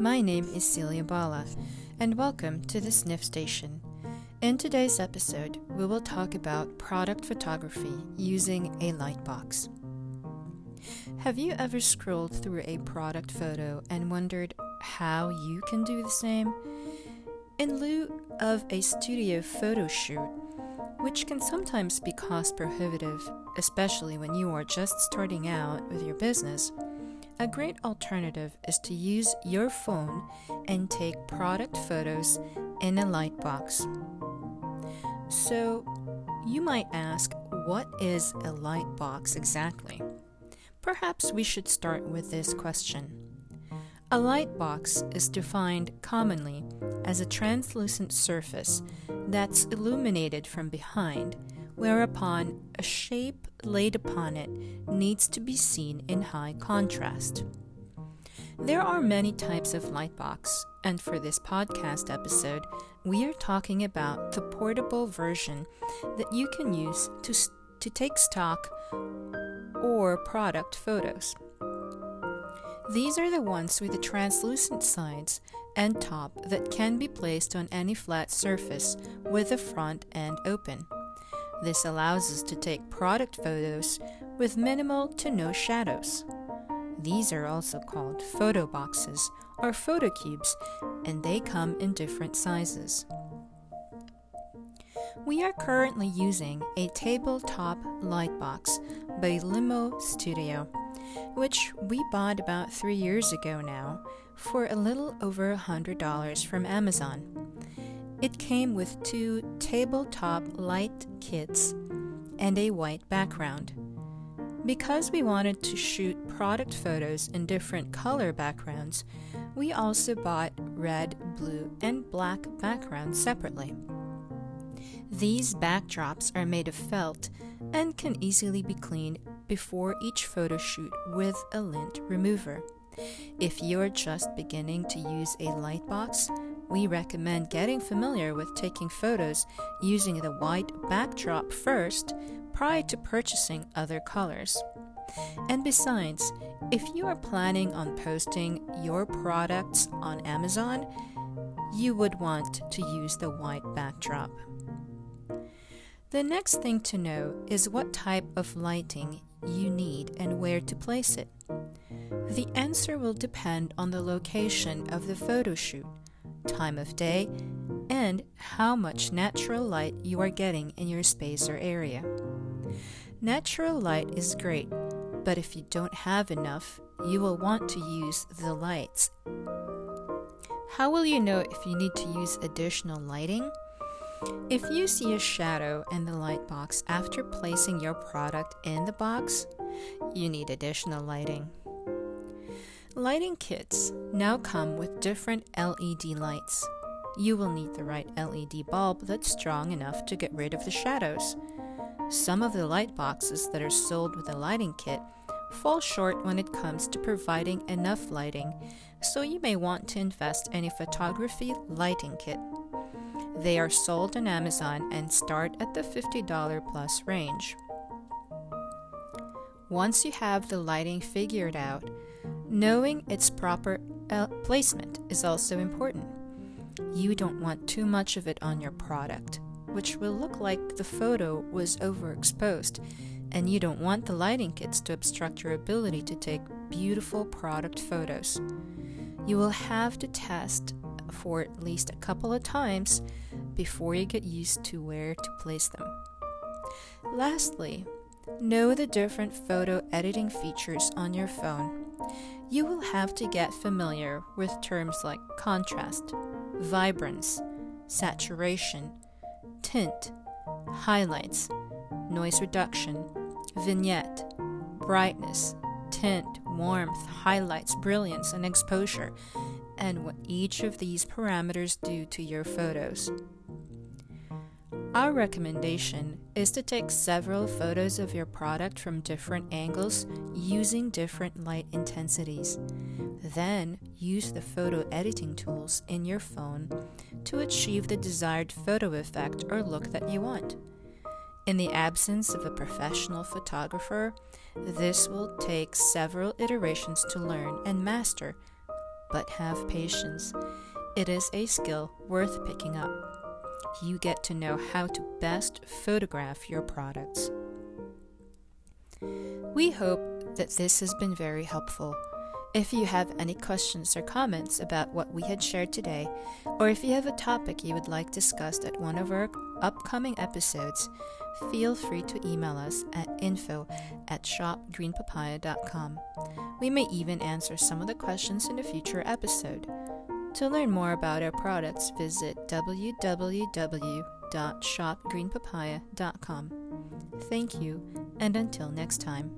My name is Celia Bala, and welcome to the Sniff Station. In today's episode, we will talk about product photography using a lightbox. Have you ever scrolled through a product photo and wondered how you can do the same? In lieu of a studio photo shoot, which can sometimes be cost prohibitive, especially when you are just starting out with your business, a great alternative is to use your phone and take product photos in a lightbox. So, you might ask, what is a lightbox exactly? Perhaps we should start with this question. A lightbox is defined commonly as a translucent surface that's illuminated from behind, whereupon a shape laid upon it needs to be seen in high contrast. There are many types of lightbox, and for this podcast episode, we are talking about the portable version that you can use to, to take stock or product photos. These are the ones with the translucent sides and top that can be placed on any flat surface with the front end open. This allows us to take product photos with minimal to no shadows. These are also called photo boxes or photo cubes, and they come in different sizes. We are currently using a tabletop lightbox by Limo Studio, which we bought about three years ago now for a little over $100 from Amazon. It came with two tabletop light kits and a white background. Because we wanted to shoot product photos in different color backgrounds, we also bought red, blue, and black backgrounds separately. These backdrops are made of felt and can easily be cleaned before each photo shoot with a lint remover. If you're just beginning to use a lightbox, we recommend getting familiar with taking photos using the white backdrop first prior to purchasing other colors. And besides, if you are planning on posting your products on Amazon, you would want to use the white backdrop. The next thing to know is what type of lighting you need and where to place it. The answer will depend on the location of the photo shoot time of day, and how much natural light you are getting in your space or area. Natural light is great, but if you don't have enough, you will want to use the lights. How will you know if you need to use additional lighting? If you see a shadow in the light box after placing your product in the box, you need additional lighting. Lighting kits now come with different LED lights. You will need the right LED bulb that's strong enough to get rid of the shadows. Some of the light boxes that are sold with a lighting kit fall short when it comes to providing enough lighting, so you may want to invest in a photography lighting kit. They are sold on Amazon and start at the $50 plus range. Once you have the lighting figured out, Knowing its proper uh, placement is also important. You don't want too much of it on your product, which will look like the photo was overexposed, and you don't want the lighting kits to obstruct your ability to take beautiful product photos. You will have to test for at least a couple of times before you get used to where to place them. Lastly, know the different photo editing features on your phone you will have to get familiar with terms like contrast, vibrance, saturation, tint, highlights, noise reduction, vignette, brightness, tint, warmth, highlights, brilliance, and exposure, and what each of these parameters do to your photos. Our recommendation is to take several photos of your product from different angles using different light intensities. Then use the photo editing tools in your phone to achieve the desired photo effect or look that you want. In the absence of a professional photographer, this will take several iterations to learn and master, but have patience. It is a skill worth picking up. You get to know how to best photograph your products. We hope that this has been very helpful. If you have any questions or comments about what we had shared today, or if you have a topic you would like discussed at one of our upcoming episodes, feel free to email us at info at shopgreenpapaya.com. We may even answer some of the questions in a future episode. To learn more about our products, visit www.shopgreenpapaya.com. Thank you, and until next time.